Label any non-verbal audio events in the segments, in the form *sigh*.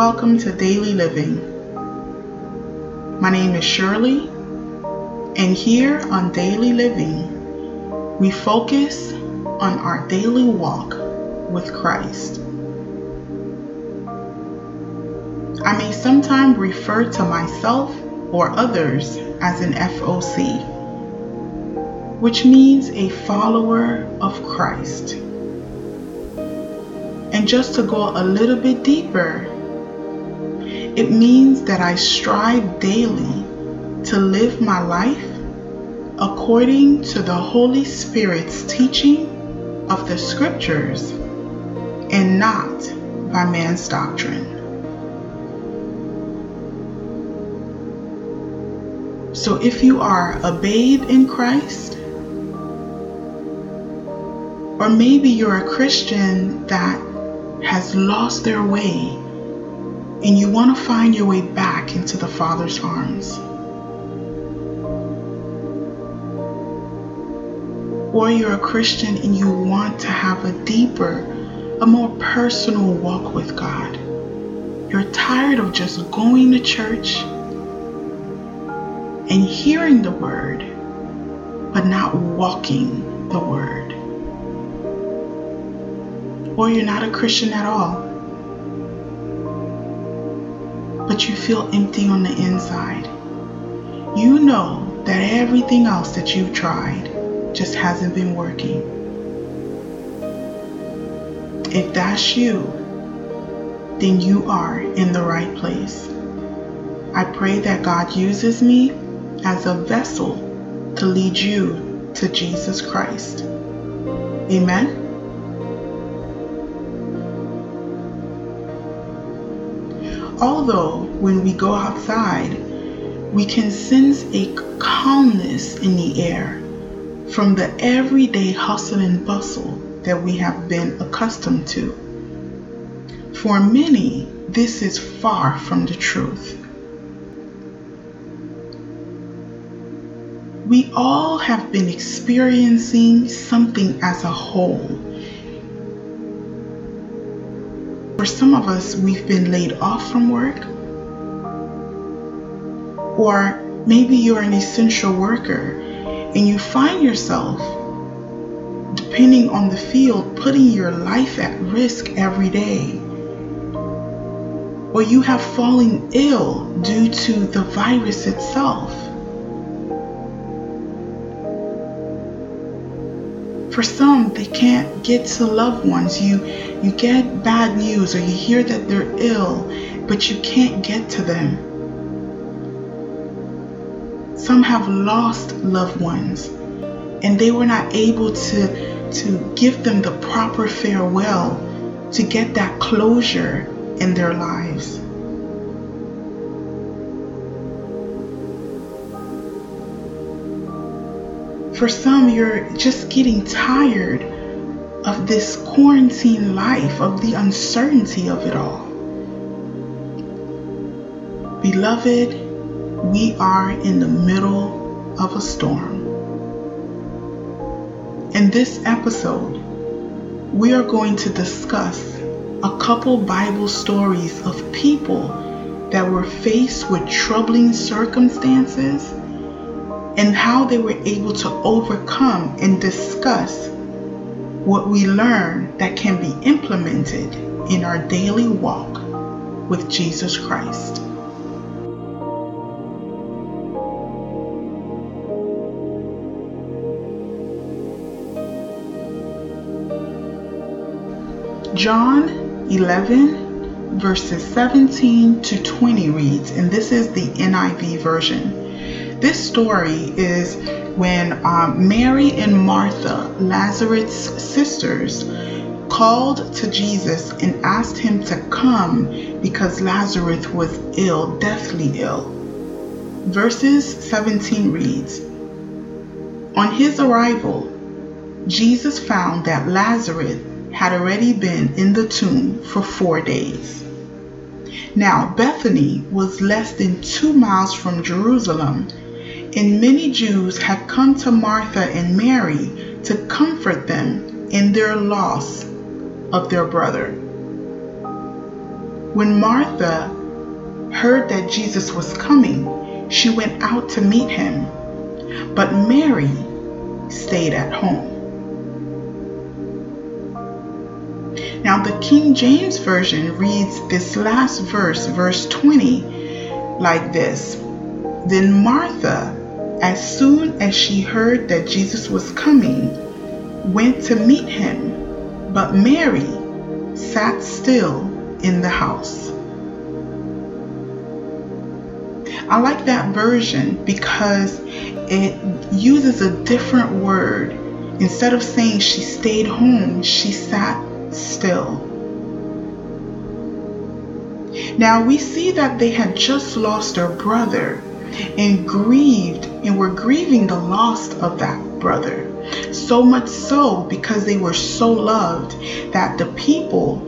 welcome to Daily Living. My name is Shirley, and here on Daily Living, we focus on our daily walk with Christ. I may sometimes refer to myself or others as an FOC, which means a follower of Christ. And just to go a little bit deeper, it means that I strive daily to live my life according to the Holy Spirit's teaching of the Scriptures and not by man's doctrine. So if you are a babe in Christ, or maybe you're a Christian that has lost their way and you want to find your way back into the Father's arms. Or you're a Christian and you want to have a deeper, a more personal walk with God. You're tired of just going to church and hearing the word, but not walking the word or you're not a Christian at all, but you feel empty on the inside. You know that everything else that you've tried just hasn't been working. If that's you, then you are in the right place. I pray that God uses me as a vessel to lead you to Jesus Christ. Amen. Although when we go outside, we can sense a calmness in the air from the everyday hustle and bustle that we have been accustomed to. For many, this is far from the truth. We all have been experiencing something as a whole For some of us, we've been laid off from work, or maybe you're an essential worker and you find yourself, depending on the field, putting your life at risk every day. Or you have fallen ill due to the virus itself. For some, they can't get to loved ones. You you get bad news or you hear that they're ill, but you can't get to them. Some have lost loved ones and they were not able to to give them the proper farewell to get that closure in their lives. For some, you're just getting tired of this quarantine life, of the uncertainty of it all. Beloved, we are in the middle of a storm. In this episode, we are going to discuss a couple Bible stories of people that were faced with troubling circumstances and how they were able to overcome and discuss what we learn that can be implemented in our daily walk with Jesus Christ. John 11, verses 17 to 20 reads, and this is the NIV version. This story is when um, Mary and Martha, Lazarus' sisters, called to Jesus and asked him to come because Lazarus was ill, deathly ill. Verses 17 reads On his arrival, Jesus found that Lazarus had already been in the tomb for four days. Now, Bethany was less than two miles from Jerusalem and many Jews had come to Martha and Mary to comfort them in their loss of their brother. When Martha heard that Jesus was coming, she went out to meet him. But Mary stayed at home. Now, the King James Version reads this last verse, verse 20, like this Then Martha, as soon as she heard that Jesus was coming, went to meet him, but Mary sat still in the house. I like that version because it uses a different word. Instead of saying she stayed home, she sat still. Now we see that they had just lost their brother and grieved and were grieving the loss of that brother. So much so because they were so loved that the people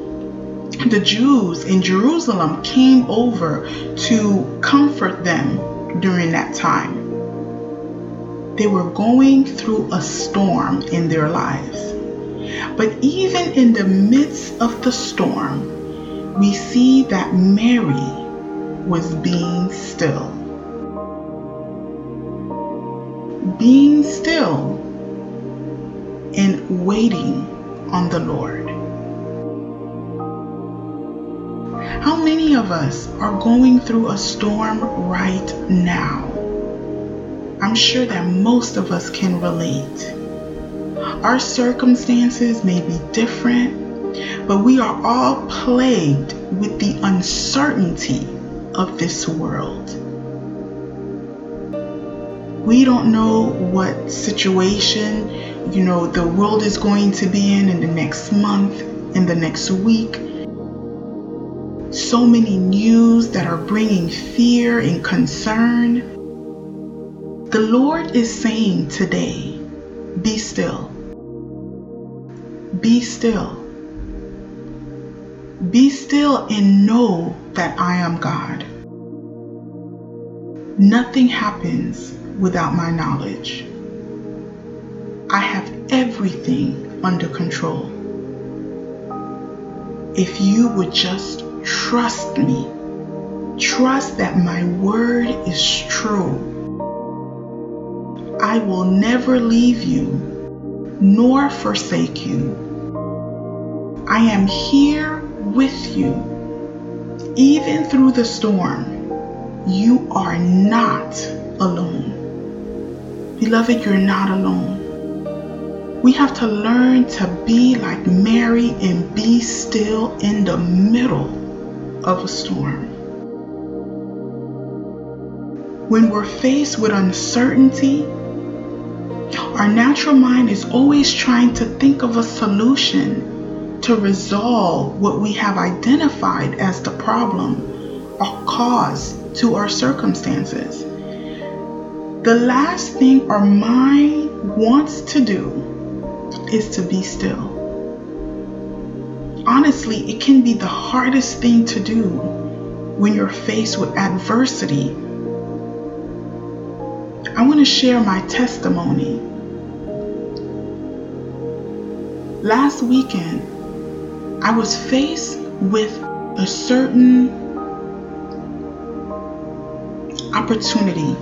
the Jews in Jerusalem came over to comfort them during that time. They were going through a storm in their lives. But even in the midst of the storm, we see that Mary was being still. Being still and waiting on the Lord. How many of us are going through a storm right now? I'm sure that most of us can relate. Our circumstances may be different, but we are all plagued with the uncertainty of this world. We don't know what situation, you know, the world is going to be in in the next month, in the next week so many news that are bringing fear and concern. The Lord is saying today, be still. Be still. Be still and know that I am God. Nothing happens without my knowledge. I have everything under control. If you would just Trust me. Trust that my word is true. I will never leave you nor forsake you. I am here with you. Even through the storm, you are not alone. Beloved, you're not alone. We have to learn to be like Mary and be still in the middle of a storm. When we're faced with uncertainty, our natural mind is always trying to think of a solution to resolve what we have identified as the problem or cause to our circumstances. The last thing our mind wants to do is to be still honestly, it can be the hardest thing to do when you're faced with adversity. I want to share my testimony. Last weekend, I was faced with a certain opportunity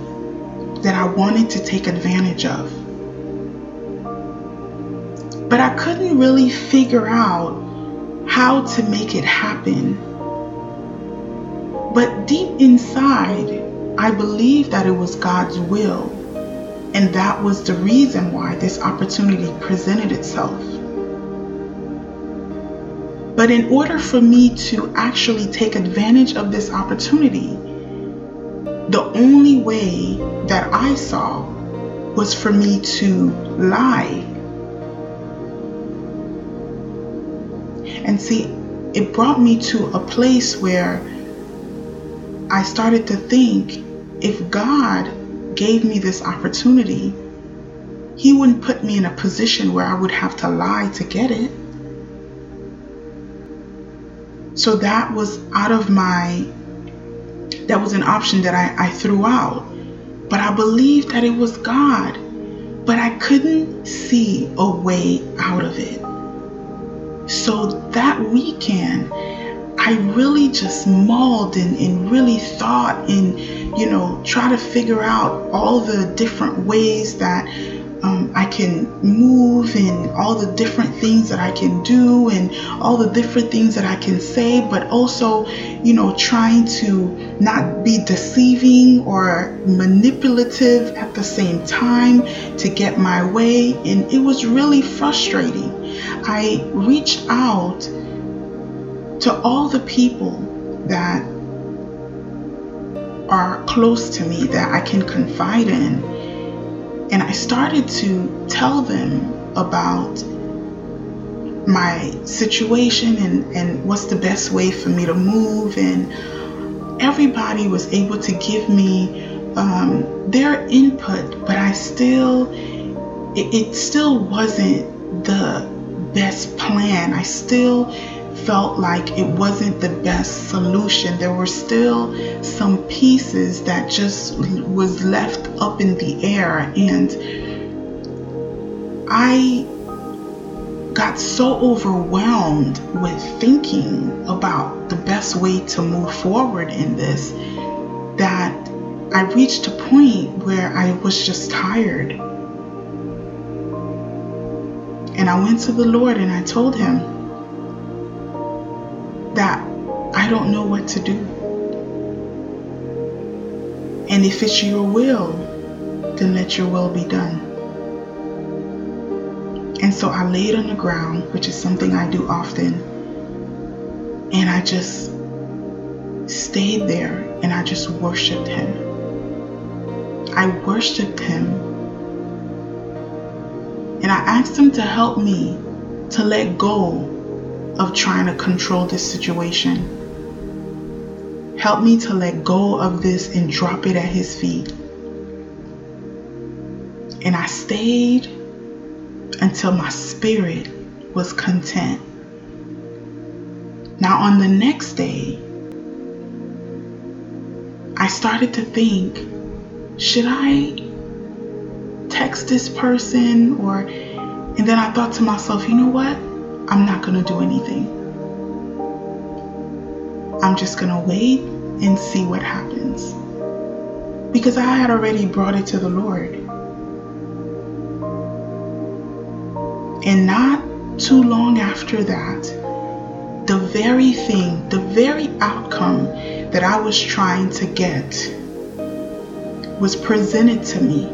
that I wanted to take advantage of. But I couldn't really figure out how to make it happen. But deep inside, I believed that it was God's will, and that was the reason why this opportunity presented itself. But in order for me to actually take advantage of this opportunity, the only way that I saw was for me to lie And see, it brought me to a place where I started to think if God gave me this opportunity, He wouldn't put me in a position where I would have to lie to get it. So that was out of my, that was an option that I, I threw out. But I believed that it was God. But I couldn't see a way out of it. So that weekend, I really just mauled and, and really thought and, you know, try to figure out all the different ways that I can move and all the different things that I can do and all the different things that I can say, but also, you know, trying to not be deceiving or manipulative at the same time to get my way. And it was really frustrating. I reached out to all the people that are close to me that I can confide in and I started to tell them about my situation and, and what's the best way for me to move. And everybody was able to give me um, their input, but I still, it, it still wasn't the best plan. I still felt like it wasn't the best solution. There were still some pieces that just was left up in the air and I got so overwhelmed with thinking about the best way to move forward in this that I reached a point where I was just tired. And I went to the Lord and I told him, that I don't know what to do. And if it's your will, then let your will be done. And so I laid on the ground, which is something I do often, and I just stayed there and I just worshiped Him. I worshiped Him and I asked Him to help me to let go of trying to control this situation. Help me to let go of this and drop it at His feet. And I stayed until my spirit was content. Now, on the next day, I started to think should I text this person or and then I thought to myself, you know what? I'm not going to do anything. I'm just going to wait and see what happens. Because I had already brought it to the Lord. And not too long after that, the very thing, the very outcome that I was trying to get was presented to me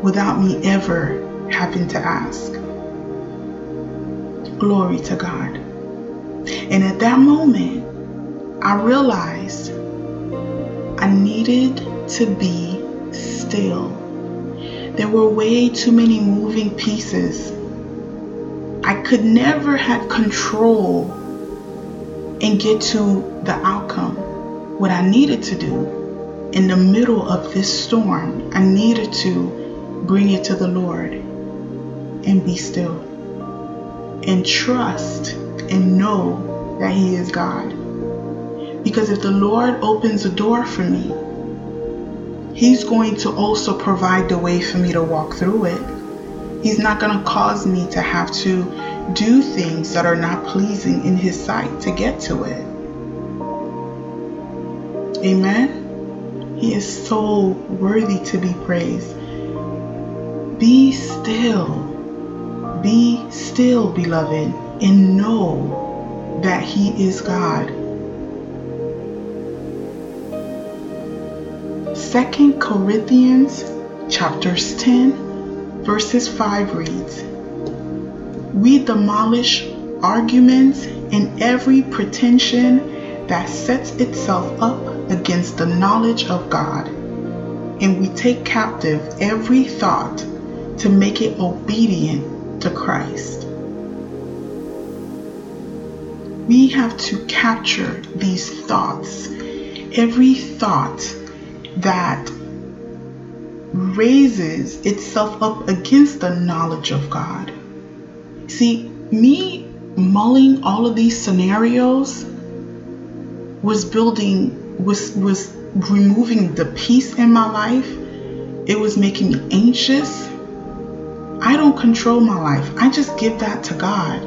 without me ever having to ask. Glory to God. And at that moment, I realized I needed to be still. There were way too many moving pieces. I could never have control and get to the outcome. What I needed to do in the middle of this storm, I needed to bring it to the Lord and be still and trust and know that He is God. Because if the Lord opens a door for me, He's going to also provide the way for me to walk through it. He's not going to cause me to have to do things that are not pleasing in His sight to get to it. Amen. He is so worthy to be praised. Be still be still, beloved, and know that He is God. 2 Corinthians chapters 10 verses 5 reads We demolish arguments and every pretension that sets itself up against the knowledge of God and we take captive every thought to make it obedient to Christ. We have to capture these thoughts. Every thought that raises itself up against the knowledge of God. See, me mulling all of these scenarios was building was was removing the peace in my life. It was making me anxious. I don't control my life. I just give that to God.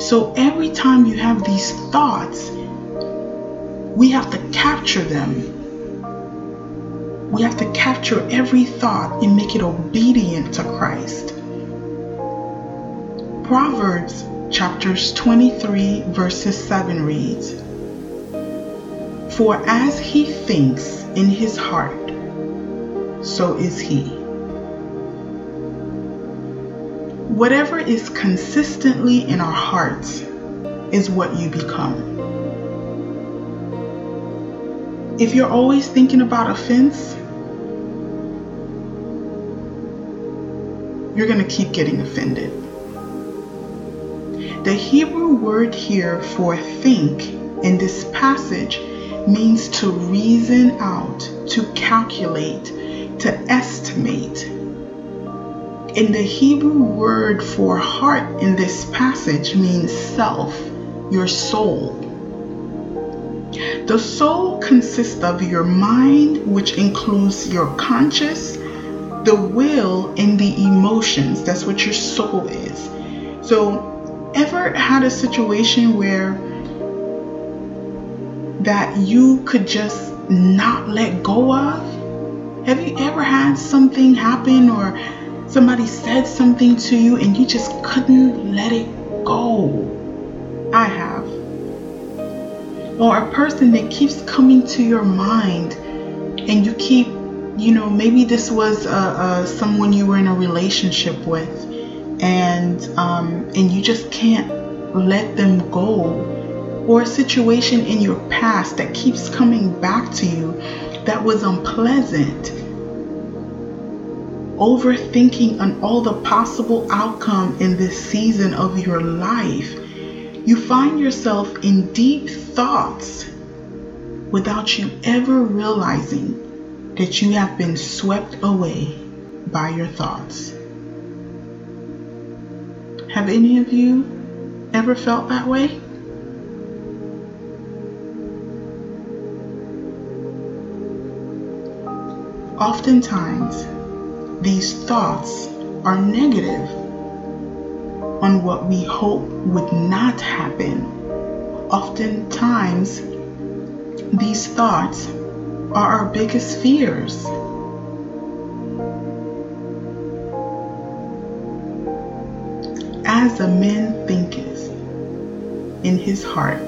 So every time you have these thoughts, we have to capture them. We have to capture every thought and make it obedient to Christ. Proverbs chapters 23 verses 7 reads, For as he thinks in his heart, so is he. Whatever is consistently in our hearts is what you become. If you're always thinking about offense, you're going to keep getting offended. The Hebrew word here for think in this passage means to reason out, to calculate, to estimate. And the Hebrew word for heart in this passage means self, your soul. The soul consists of your mind, which includes your conscious, the will, and the emotions. That's what your soul is. So, ever had a situation where that you could just not let go of? Have you ever had something happen or somebody said something to you and you just couldn't let it go? I have. Or a person that keeps coming to your mind and you keep, you know, maybe this was uh, uh, someone you were in a relationship with and um, and you just can't let them go or a situation in your past that keeps coming back to you that was unpleasant. Overthinking on all the possible outcome in this season of your life, you find yourself in deep thoughts without you ever realizing that you have been swept away by your thoughts. Have any of you ever felt that way? Oftentimes, these thoughts are negative on what we hope would not happen. Oftentimes, these thoughts are our biggest fears. As a man thinketh in his heart,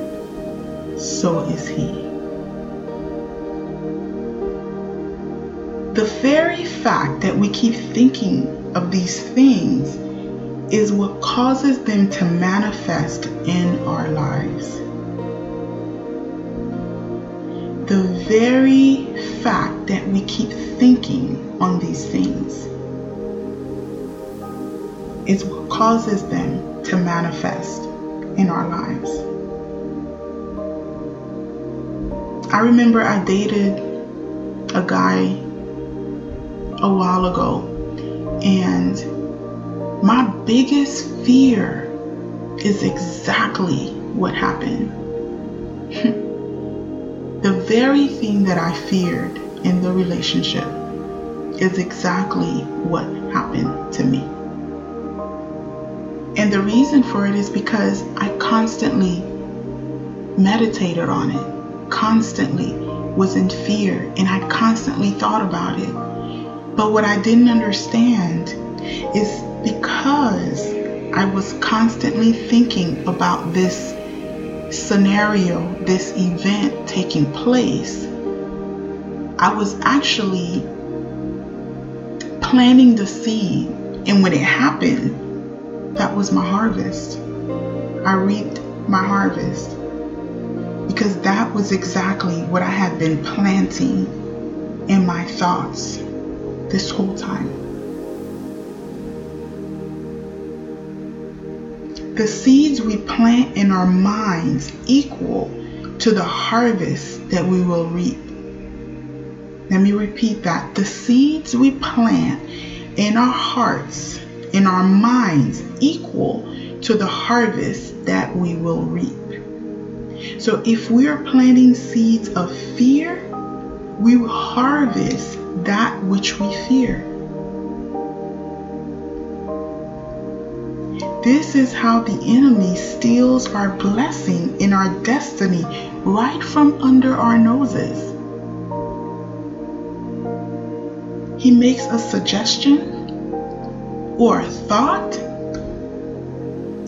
so is he. The very fact that we keep thinking of these things is what causes them to manifest in our lives. The very fact that we keep thinking on these things is what causes them to manifest in our lives. I remember I dated a guy a while ago. And my biggest fear is exactly what happened. *laughs* the very thing that I feared in the relationship is exactly what happened to me. And the reason for it is because I constantly meditated on it, constantly was in fear, and I constantly thought about it. But what I didn't understand is because I was constantly thinking about this scenario, this event taking place, I was actually planting the seed. And when it happened, that was my harvest. I reaped my harvest because that was exactly what I had been planting in my thoughts this whole time. The seeds we plant in our minds equal to the harvest that we will reap. Let me repeat that. The seeds we plant in our hearts, in our minds, equal to the harvest that we will reap. So if we are planting seeds of fear, we will harvest that which we fear. This is how the enemy steals our blessing in our destiny right from under our noses. He makes a suggestion or a thought,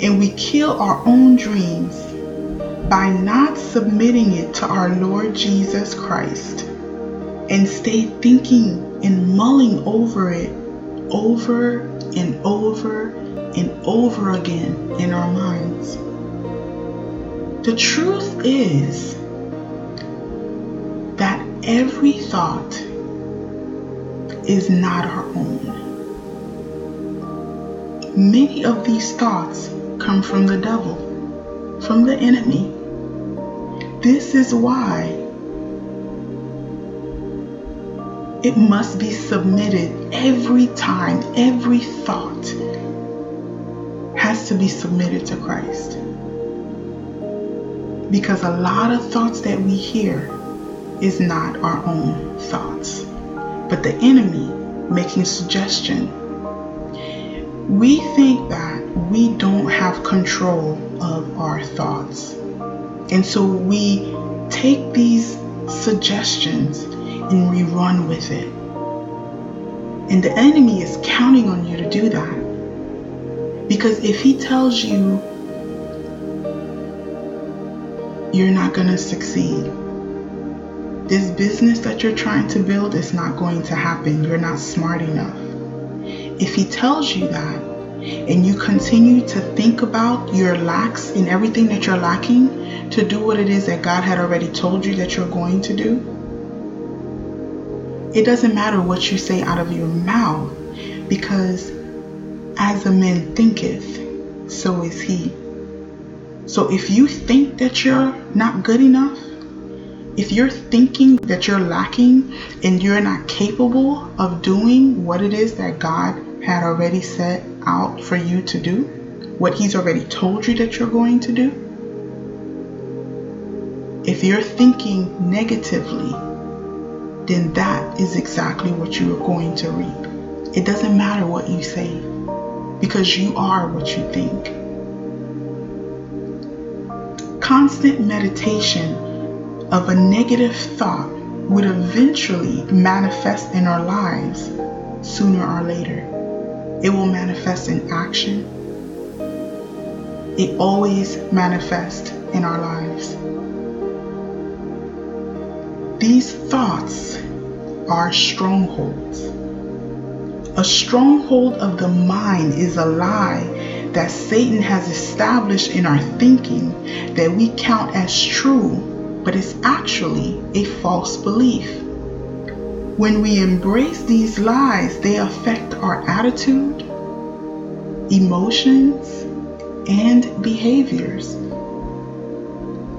and we kill our own dreams by not submitting it to our Lord Jesus Christ and stay thinking and mulling over it over and over and over again in our minds. The truth is that every thought is not our own. Many of these thoughts come from the devil, from the enemy. This is why it must be submitted every time, every thought has to be submitted to Christ. Because a lot of thoughts that we hear is not our own thoughts, but the enemy making suggestion. We think that we don't have control of our thoughts. And so we take these suggestions and we run with it. And the enemy is counting on you to do that. Because if he tells you you're not going to succeed, this business that you're trying to build is not going to happen. You're not smart enough. If he tells you that and you continue to think about your lacks and everything that you're lacking to do what it is that God had already told you that you're going to do, it doesn't matter what you say out of your mouth because as a man thinketh, so is he. So if you think that you're not good enough, if you're thinking that you're lacking and you're not capable of doing what it is that God had already set out for you to do, what He's already told you that you're going to do, if you're thinking negatively, then that is exactly what you are going to reap. It doesn't matter what you say because you are what you think. Constant meditation of a negative thought would eventually manifest in our lives sooner or later. It will manifest in action. It always manifests in our lives. These thoughts are strongholds. A stronghold of the mind is a lie that Satan has established in our thinking that we count as true, but it's actually a false belief. When we embrace these lies, they affect our attitude, emotions, and behaviors.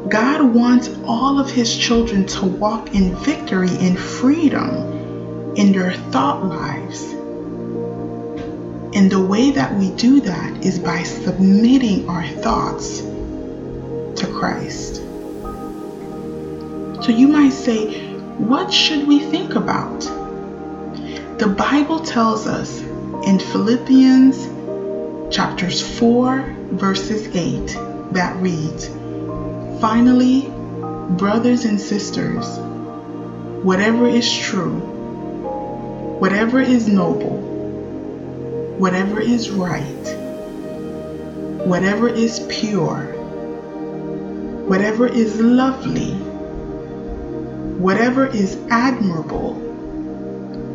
God wants all of His children to walk in victory and freedom in their thought lives. And the way that we do that is by submitting our thoughts to Christ. So you might say, what should we think about? The Bible tells us in Philippians chapters 4 verses 8 that reads, Finally, brothers and sisters, whatever is true, whatever is noble, whatever is right, whatever is pure, whatever is lovely, whatever is admirable,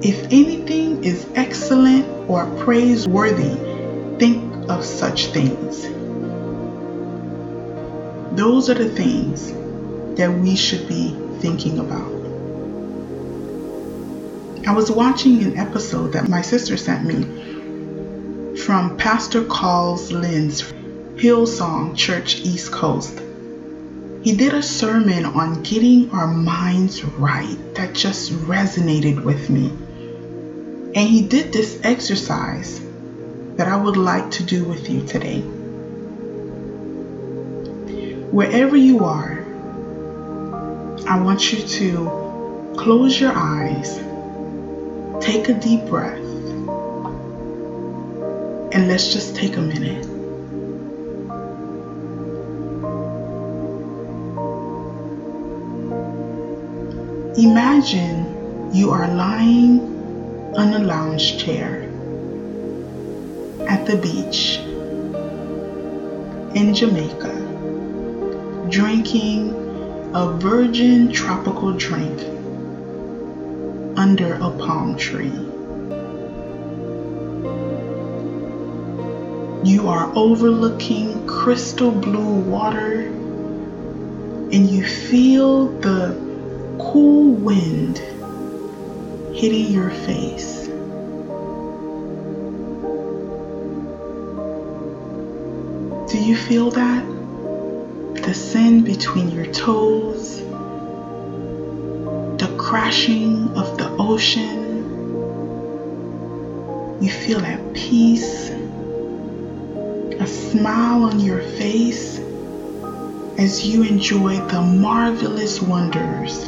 if anything is excellent or praiseworthy, think of such things. Those are the things that we should be thinking about. I was watching an episode that my sister sent me from Pastor Carl Lentz, Hillsong Church East Coast. He did a sermon on getting our minds right that just resonated with me. And he did this exercise that I would like to do with you today wherever you are, I want you to close your eyes, take a deep breath, and let's just take a minute. Imagine you are lying on a lounge chair at the beach in Jamaica drinking a virgin tropical drink under a palm tree. You are overlooking crystal blue water and you feel the cool wind hitting your face. Do you feel that? The sand between your toes, the crashing of the ocean. You feel at peace, a smile on your face as you enjoy the marvelous wonders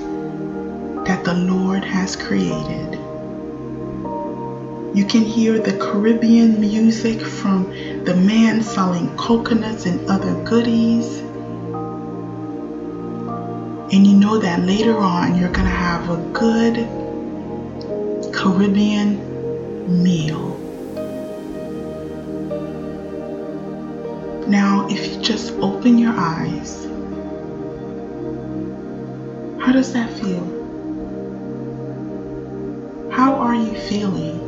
that the Lord has created. You can hear the Caribbean music from the man selling coconuts and other goodies. And you know that later on you're going to have a good Caribbean meal. Now, if you just open your eyes, how does that feel? How are you feeling?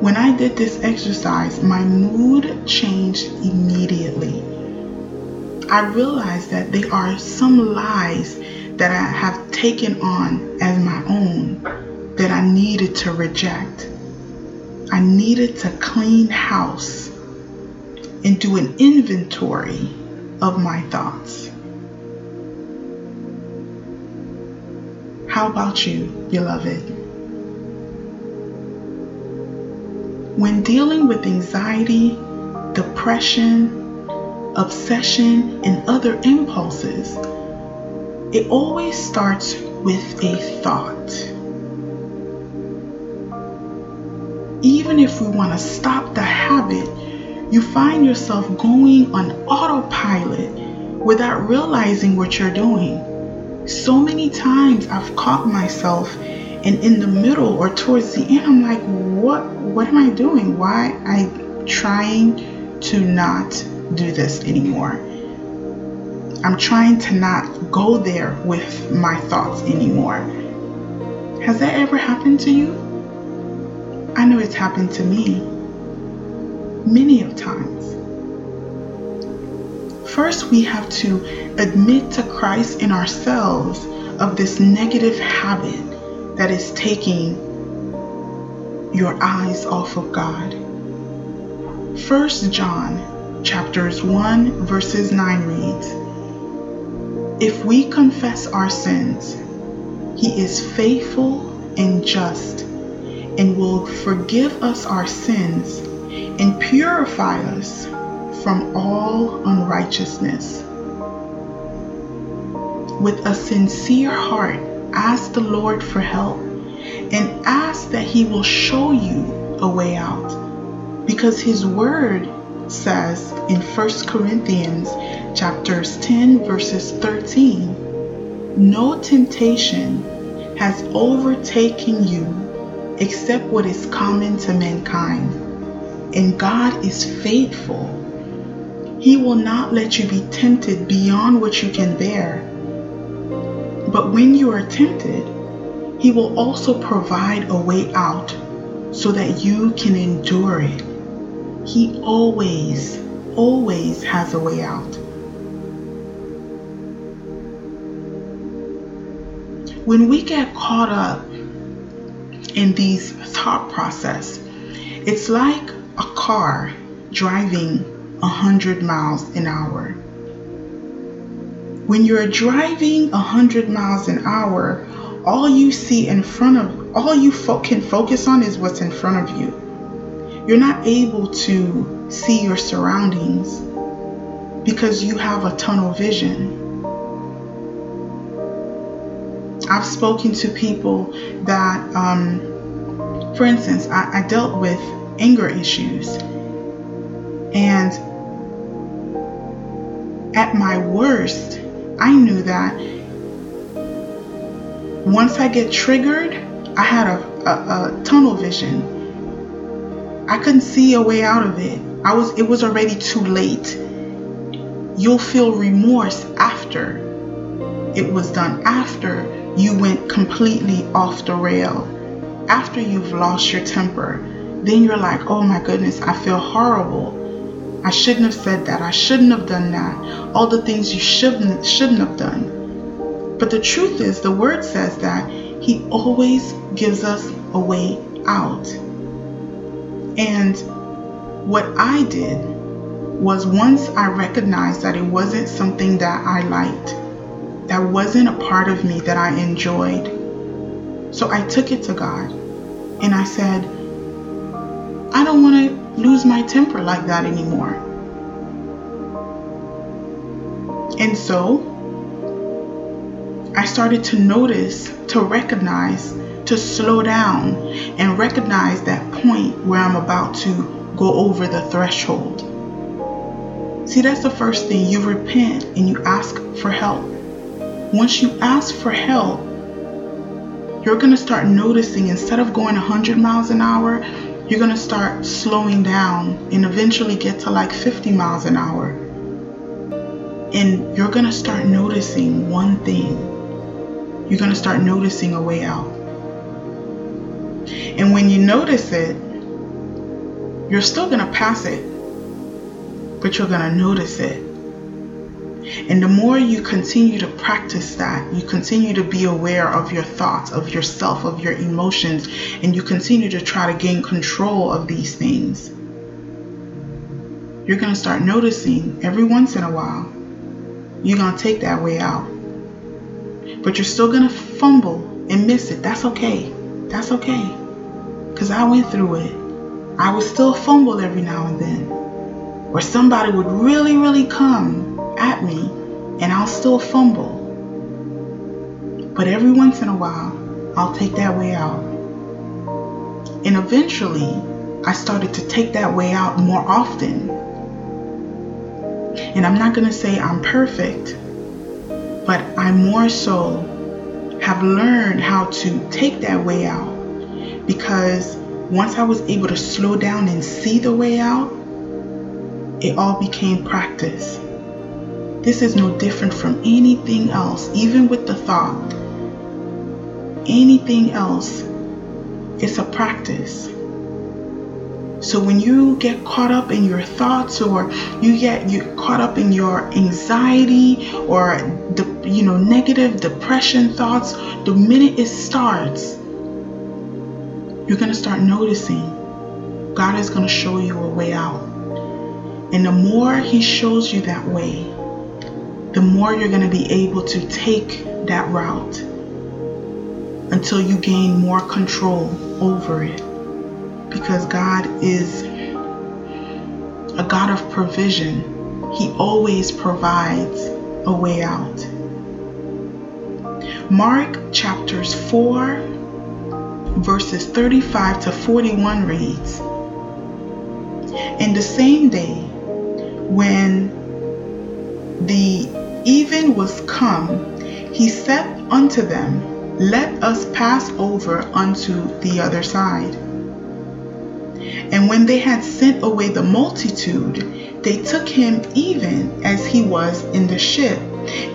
When I did this exercise, my mood changed immediately. I realized that there are some lies that I have taken on as my own that I needed to reject. I needed to clean house and do an inventory of my thoughts. How about you, beloved? When dealing with anxiety, depression, obsession, and other impulses, it always starts with a thought. even if we want to stop the habit, you find yourself going on autopilot without realizing what you're doing. So many times I've caught myself and in the middle or towards the end I'm like, what what am I doing? Why I trying to not do this anymore? I'm trying to not go there with my thoughts anymore. Has that ever happened to you? I know it's happened to me many of times. First, we have to admit to Christ in ourselves of this negative habit that is taking your eyes off of God. First John chapters 1 verses 9 reads, If we confess our sins, he is faithful and just and will forgive us our sins and purify us from all unrighteousness. With a sincere heart, ask the Lord for help and ask that He will show you a way out. Because His Word says in 1 Corinthians chapters 10 verses 13, no temptation has overtaken you except what is common to mankind. And God is faithful. He will not let you be tempted beyond what you can bear. But when you are tempted, He will also provide a way out so that you can endure it. He always, always has a way out. When we get caught up in these thought process. It's like a car driving 100 miles an hour. When you're driving 100 miles an hour, all you see in front of all you fo- can focus on is what's in front of you. You're not able to see your surroundings because you have a tunnel vision. I've spoken to people that, um, for instance, I, I dealt with anger issues. And at my worst, I knew that once I get triggered, I had a, a, a tunnel vision. I couldn't see a way out of it. I was it was already too late. You'll feel remorse after it was done, after you went completely off the rail, after you've lost your temper. Then you're like, oh my goodness, I feel horrible. I shouldn't have said that. I shouldn't have done that. All the things you shouldn't shouldn't have done. But the truth is the word says that he always gives us a way out. And what I did was once I recognized that it wasn't something that I liked, that wasn't a part of me that I enjoyed. So I took it to God and I said, I don't want to lose my temper like that anymore. And so I started to notice, to recognize, to slow down and recognize that point where I'm about to go over the threshold. See, that's the first thing. You repent and you ask for help. Once you ask for help, you're going to start noticing instead of going 100 miles an hour, you're going to start slowing down and eventually get to like 50 miles an hour. And you're going to start noticing one thing. You're going to start noticing a way out. And when you notice it, you're still going to pass it, but you're going to notice it. And the more you continue to practice that, you continue to be aware of your thoughts, of yourself, of your emotions, and you continue to try to gain control of these things, you're going to start noticing every once in a while, you're going to take that way out. But you're still going to fumble and miss it. That's okay. That's okay. Because I went through it. I would still fumble every now and then. Or somebody would really, really come at me and I'll still fumble. But every once in a while, I'll take that way out. And eventually, I started to take that way out more often. And I'm not going to say I'm perfect, but I more so have learned how to take that way out because once I was able to slow down and see the way out, it all became practice. This is no different from anything else, even with the thought. Anything else, it's a practice. So when you get caught up in your thoughts or you get you caught up in your anxiety or the you know negative depression thoughts, the minute it starts, you're going to start noticing God is going to show you a way out. And the more He shows you that way, the more you're going to be able to take that route until you gain more control over it. Because God is a God of provision, He always provides a way out. Mark chapters 4 verses 35 to 41 reads In the same day, when the even was come, he said unto them, Let us pass over unto the other side. And when they had sent away the multitude, they took him even as he was in the ship,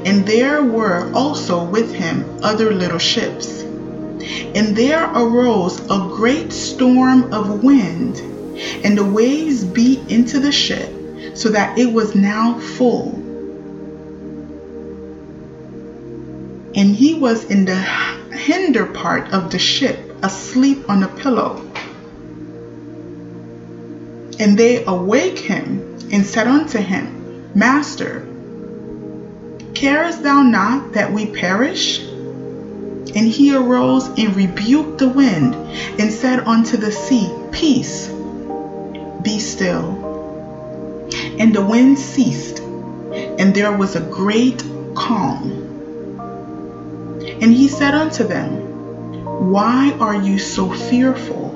and there were also with him other little ships. And there arose a great storm of wind, and the waves beat into the ship, so that it was now full. And he was in the hinder part of the ship, asleep on a pillow. And they awake him and said unto him, Master, carest thou not that we perish? And he arose and rebuked the wind and said unto the sea, Peace, be still. And the wind ceased, and there was a great calm. And he said unto them, Why are you so fearful?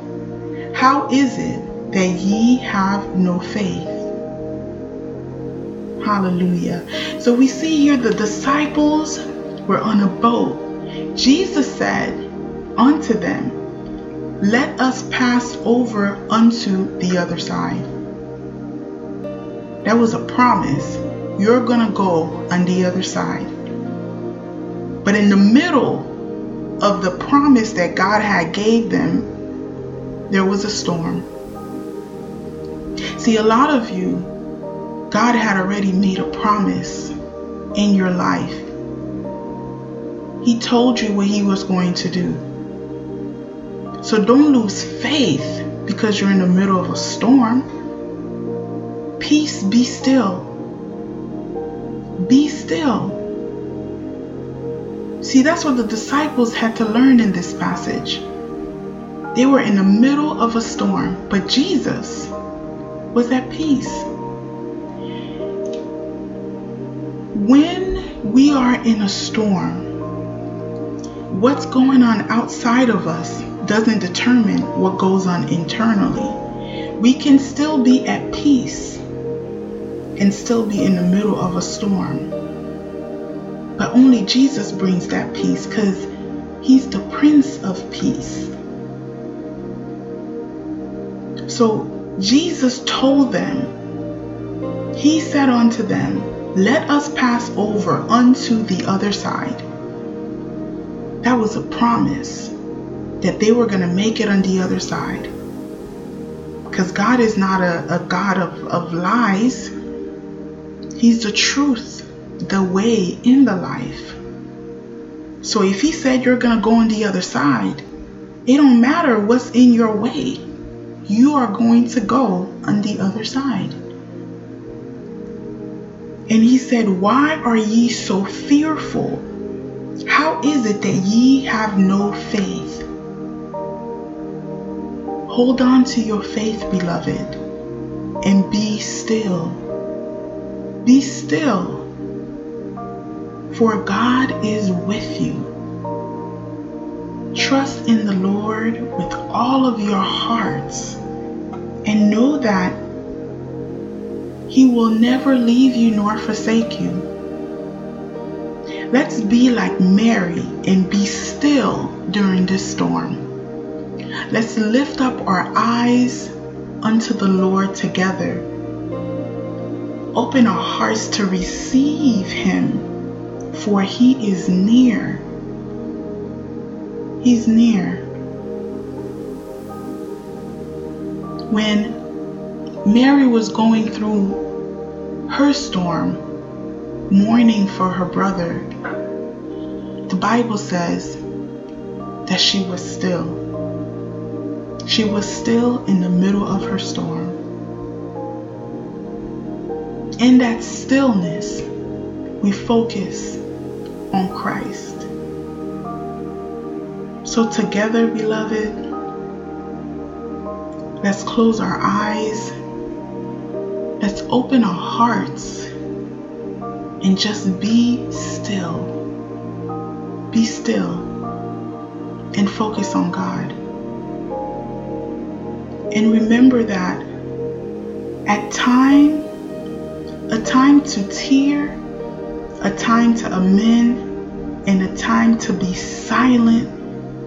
How is it that ye have no faith? Hallelujah. So we see here the disciples were on a boat. Jesus said unto them, Let us pass over unto the other side. That was a promise. You're going to go on the other side. But in the middle of the promise that God had gave them, there was a storm. See, a lot of you, God had already made a promise in your life. He told you what He was going to do. So don't lose faith because you're in the middle of a storm. Peace, be still. Be still. See, that's what the disciples had to learn in this passage. They were in the middle of a storm, but Jesus was at peace. When we are in a storm, what's going on outside of us doesn't determine what goes on internally. We can still be at peace and still be in the middle of a storm. But only Jesus brings that peace because he's the Prince of Peace. So Jesus told them, He said unto them, Let us pass over unto the other side. That was a promise that they were going to make it on the other side. Because God is not a, a God of, of lies, He's the truth, the way, in the life. So if He said you're going to go on the other side, it don't matter what's in your way you are going to go on the other side. And he said, Why are ye so fearful? How is it that ye have no faith? Hold on to your faith, beloved, and be still. Be still, for God is with you. Trust in the Lord with all of your hearts and know that He will never leave you nor forsake you. Let's be like Mary and be still during this storm. Let's lift up our eyes unto the Lord together. Open our hearts to receive Him, for He is near. He's near. when Mary was going through her storm, mourning for her brother, the Bible says that she was still. She was still in the middle of her storm. In that stillness, we focus on Christ. So, together, beloved, Let's close our eyes. Let's open our hearts and just be still. Be still and focus on God. And remember that at time, a time to tear, a time to amend, and a time to be silent,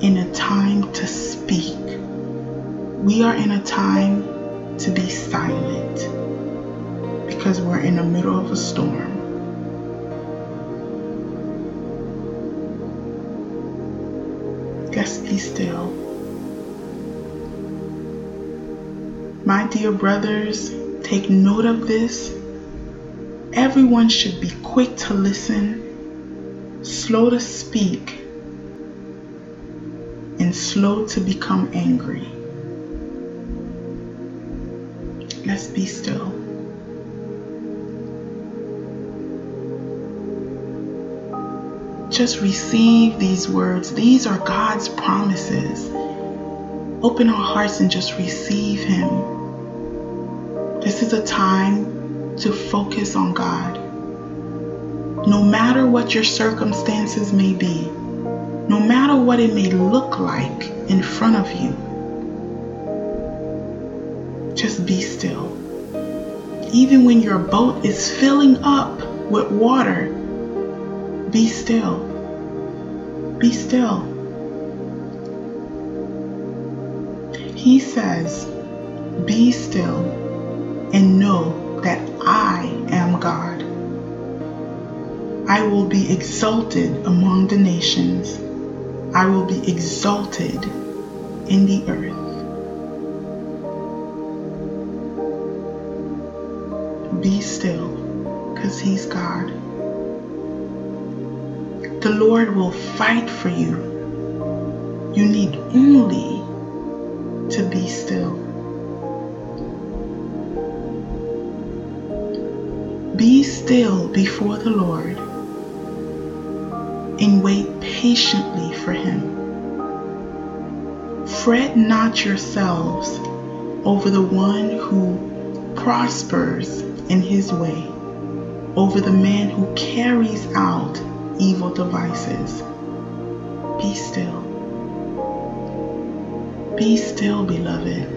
and a time to speak. We are in a time to be silent because we're in the middle of a storm. Let's be still. My dear brothers, take note of this. Everyone should be quick to listen, slow to speak, and slow to become angry. Let's be still. Just receive these words. These are God's promises. Open our hearts and just receive Him. This is a time to focus on God. No matter what your circumstances may be, no matter what it may look like in front of you, just be still even when your boat is filling up with water, be still. Be still. He says, Be still I will be exalted among the nations. I will be exalted in the earth. Be still, because He's God. The Lord will fight for you. You need only to be still. Be still before the Lord and wait patiently for Him. Fret not yourselves over the one who prospers in his way, over the man who carries out evil devices. Be still. Be still, beloved.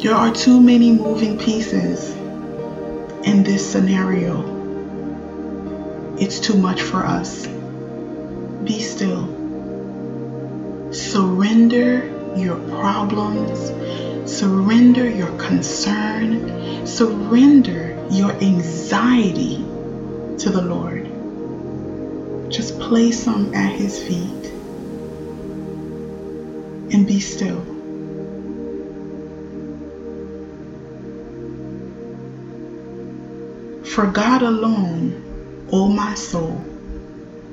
There are too many moving pieces in this scenario. It's too much for us. Be still. Surrender your problems. Surrender your concern. Surrender your anxiety to the Lord. Just place them at His feet and be still. For God alone, O my soul,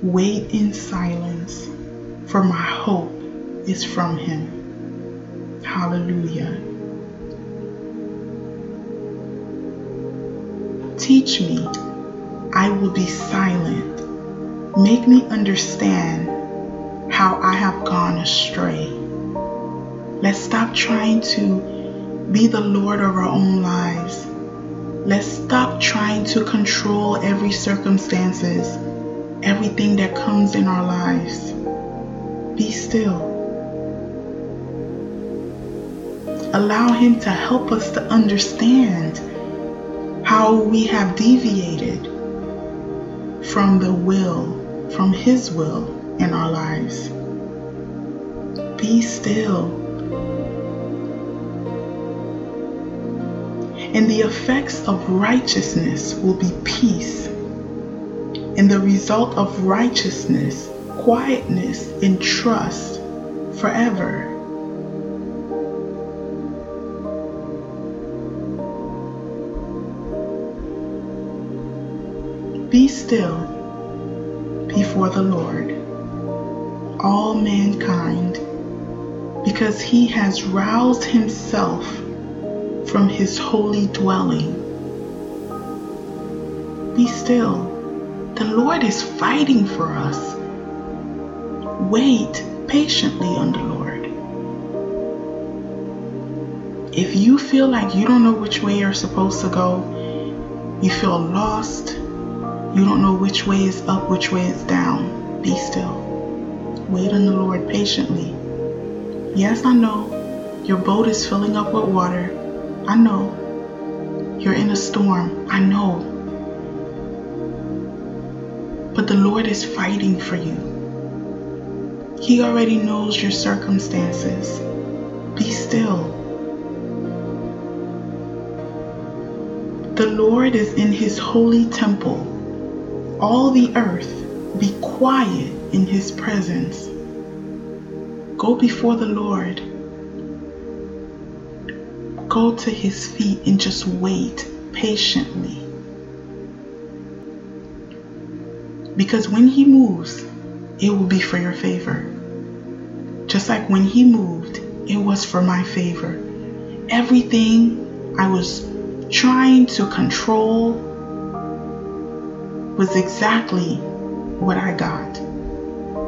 wait in silence, for my hope is from Him. Hallelujah. Teach me, I will be silent. Make me understand how I have gone astray. Let's stop trying to be the Lord of our own lives. Let's stop trying to control every circumstances, everything that comes in our lives. Be still. Allow Him to help us to understand how we have deviated from the will, from His will in our lives. Be still and the effects of righteousness will be peace. And the result of righteousness, quietness, and trust forever. Be still before the Lord, all mankind, because he has roused himself from his holy dwelling. Be still. The Lord is fighting for us. Wait patiently on the Lord. If you feel like you don't know which way you're supposed to go, you feel lost, you don't know which way is up, which way is down, be still. Wait on the Lord patiently. Yes, I know your boat is filling up with water I know. You're in a storm. I know. But the Lord is fighting for you. He already knows your circumstances. Be still. The Lord is in his holy temple. All the earth be quiet in his presence. Go before the Lord go to his feet and just wait patiently. Because when he moves, it will be for your favor. Just like when he moved, it was for my favor. Everything I was trying to control was exactly what I got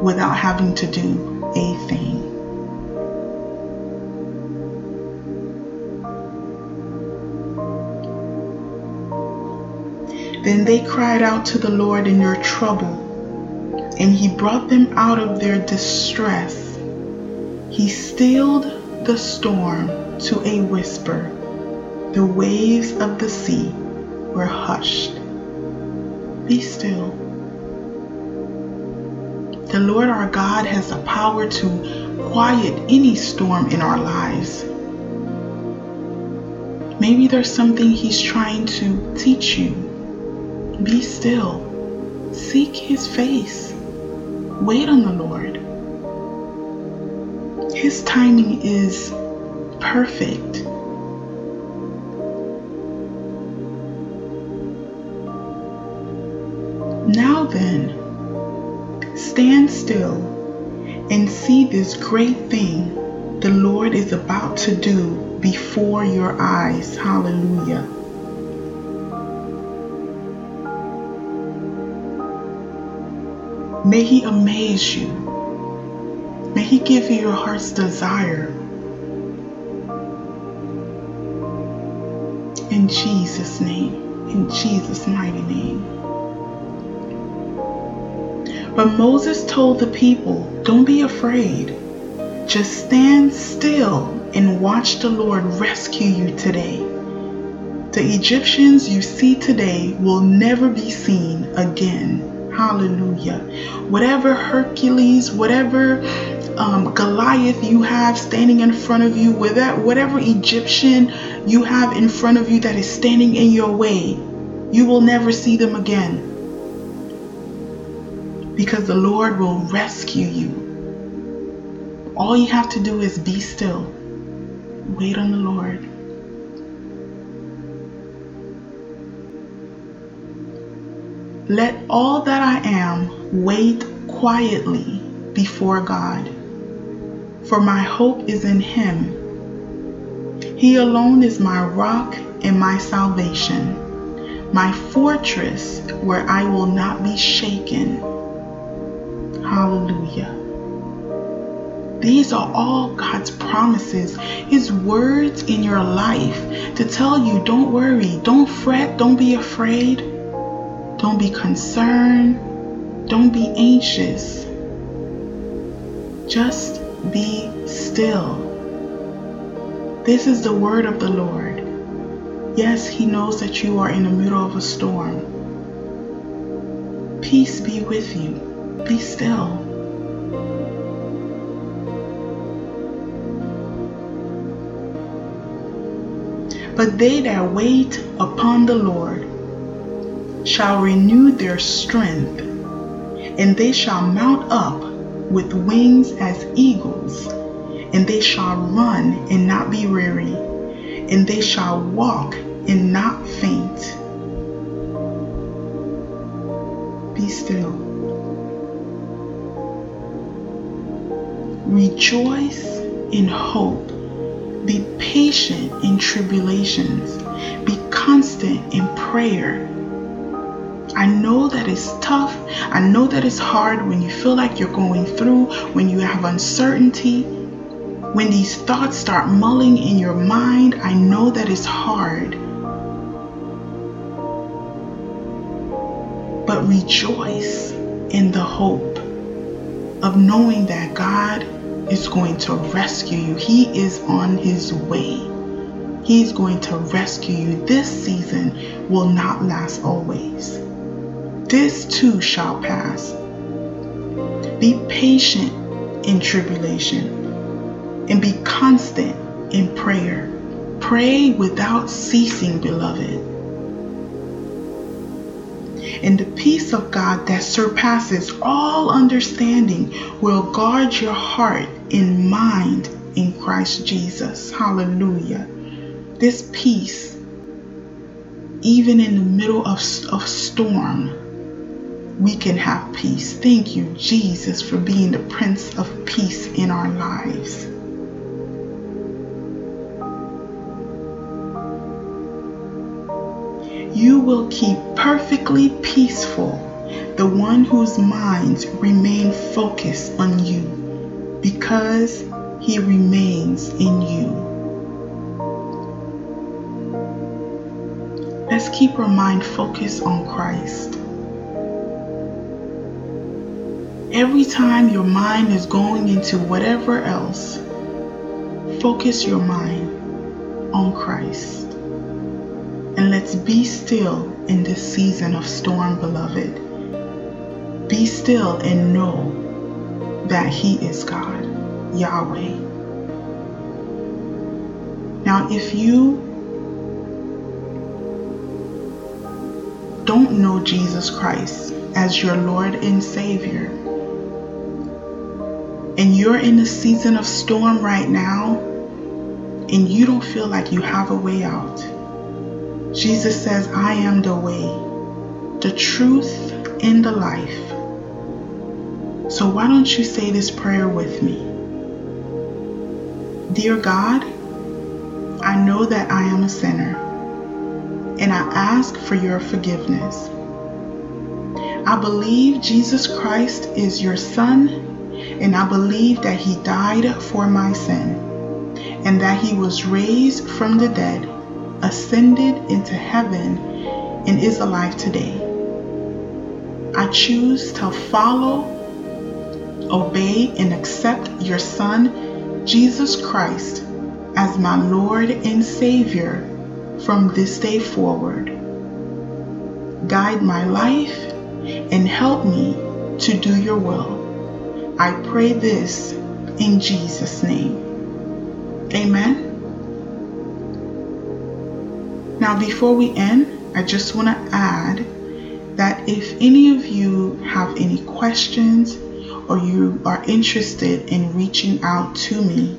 without having to do a thing. Then they cried out to the Lord in their trouble, and he brought them out of their distress. He stilled the storm to a whisper. the waves of the sea were hushed. Be still. The Lord our God has the power to quiet any storm in our lives. Maybe there's something He's trying to teach you. Be still. Seek His face. Wait on the Lord. His timing is perfect. Now then, stand still and see this great thing the Lord is about to do before your eyes. Hallelujah. May He amaze you. May He give you your heart's desire. In Jesus' name, in Jesus' mighty name. But Moses told the people, Don't be afraid. Just stand still and watch the Lord rescue you today. The Egyptians you see today will never be seen again. Hallelujah. Whatever Hercules, whatever um, Goliath you have standing in front of you, whatever Egyptian you have in front of you that is standing in your way, you will never see them again because the Lord will rescue you. All you have to do is be still. Wait on the Lord. Let all that I am wait quietly before God, for my hope is in Him. He alone is my rock and my salvation, my fortress where I will not be shaken. Hallelujah. These are all God's promises, His words in your life to tell you don't worry, don't fret, don't be afraid, don't be concerned, don't be anxious. Just be still. This is the word of the Lord. Yes, He knows that you are in the middle of a storm. Peace be with you. Be still. But they that wait upon the Lord shall renew their strength, and they shall mount up with wings as eagles, and they shall run and not be weary, and they shall walk and not faint. Be still. Rejoice in hope. Be patient in tribulations. Be constant in prayer. I know that it's tough. I know that it's hard when you feel like you're going through, when you have uncertainty, when these thoughts start mulling in your mind. I know that it's hard. But rejoice in the hope of knowing that God is going to rescue you. He is on his way. He's going to rescue you. This season will not last always. This too shall pass. Be patient in tribulation and be constant in prayer. Pray without ceasing, beloved and the peace of God that surpasses all understanding will guard your heart and mind in Christ Jesus. Hallelujah. This peace, even in the middle of, of storm, we can have peace. Thank you, Jesus, for being the Prince of Peace in our lives. you will keep perfectly peaceful the one whose minds remain focused on you because he remains in you. Let's keep our mind focused on Christ. Every time your mind is going into whatever else, focus your mind on Christ. And let's be still in this season of storm, beloved. Be still and know that He is God, Yahweh. Now, if you don't know Jesus Christ as your Lord and Savior, and you're in a season of storm right now, and you don't feel like you have a way out, Jesus says, I am the way, the truth, and the life. So why don't you say this prayer with me? Dear God, I know that I am a sinner and I ask for your forgiveness. I believe Jesus Christ is your Son, and I believe that He died for my sin, and that He was raised from the dead, ascended into heaven, and is alive today. I choose to follow, obey, and accept your Son, Jesus Christ, as my Lord and Savior from this day forward. Guide my life and help me to do your will. I pray this in Jesus' name. Amen. Now, before we end, I just want to add that if any of you have any questions or you are interested in reaching out to me,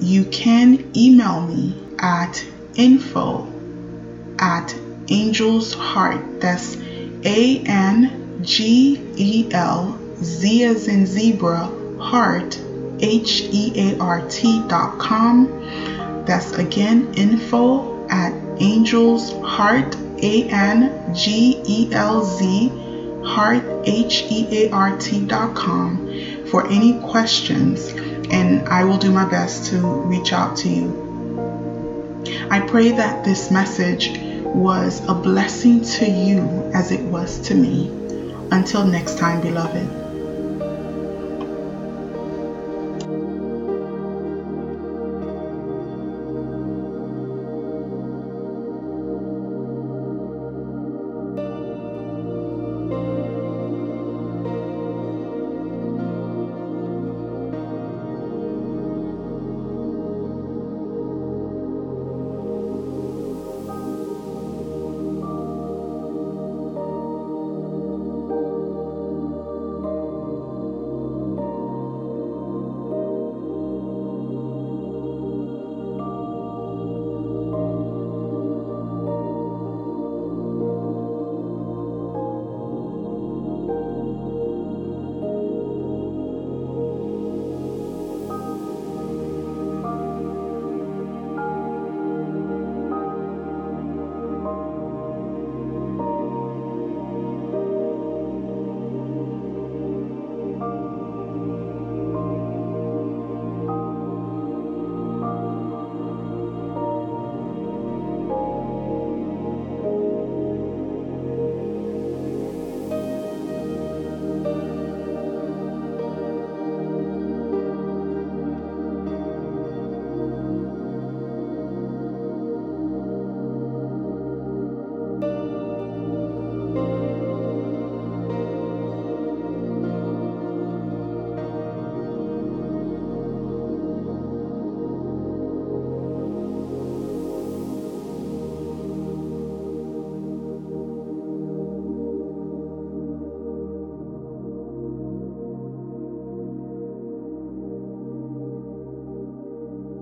you can email me at info at Angelz Heart. That's A N G E L Z as in zebra heart H E A R T dot com. That's again info at Angelz Heart A N G E L Z heart H E A R T dot com for any questions and I will do my best to reach out to you. I pray that this message was a blessing to you as it was to me. Until next time, beloved.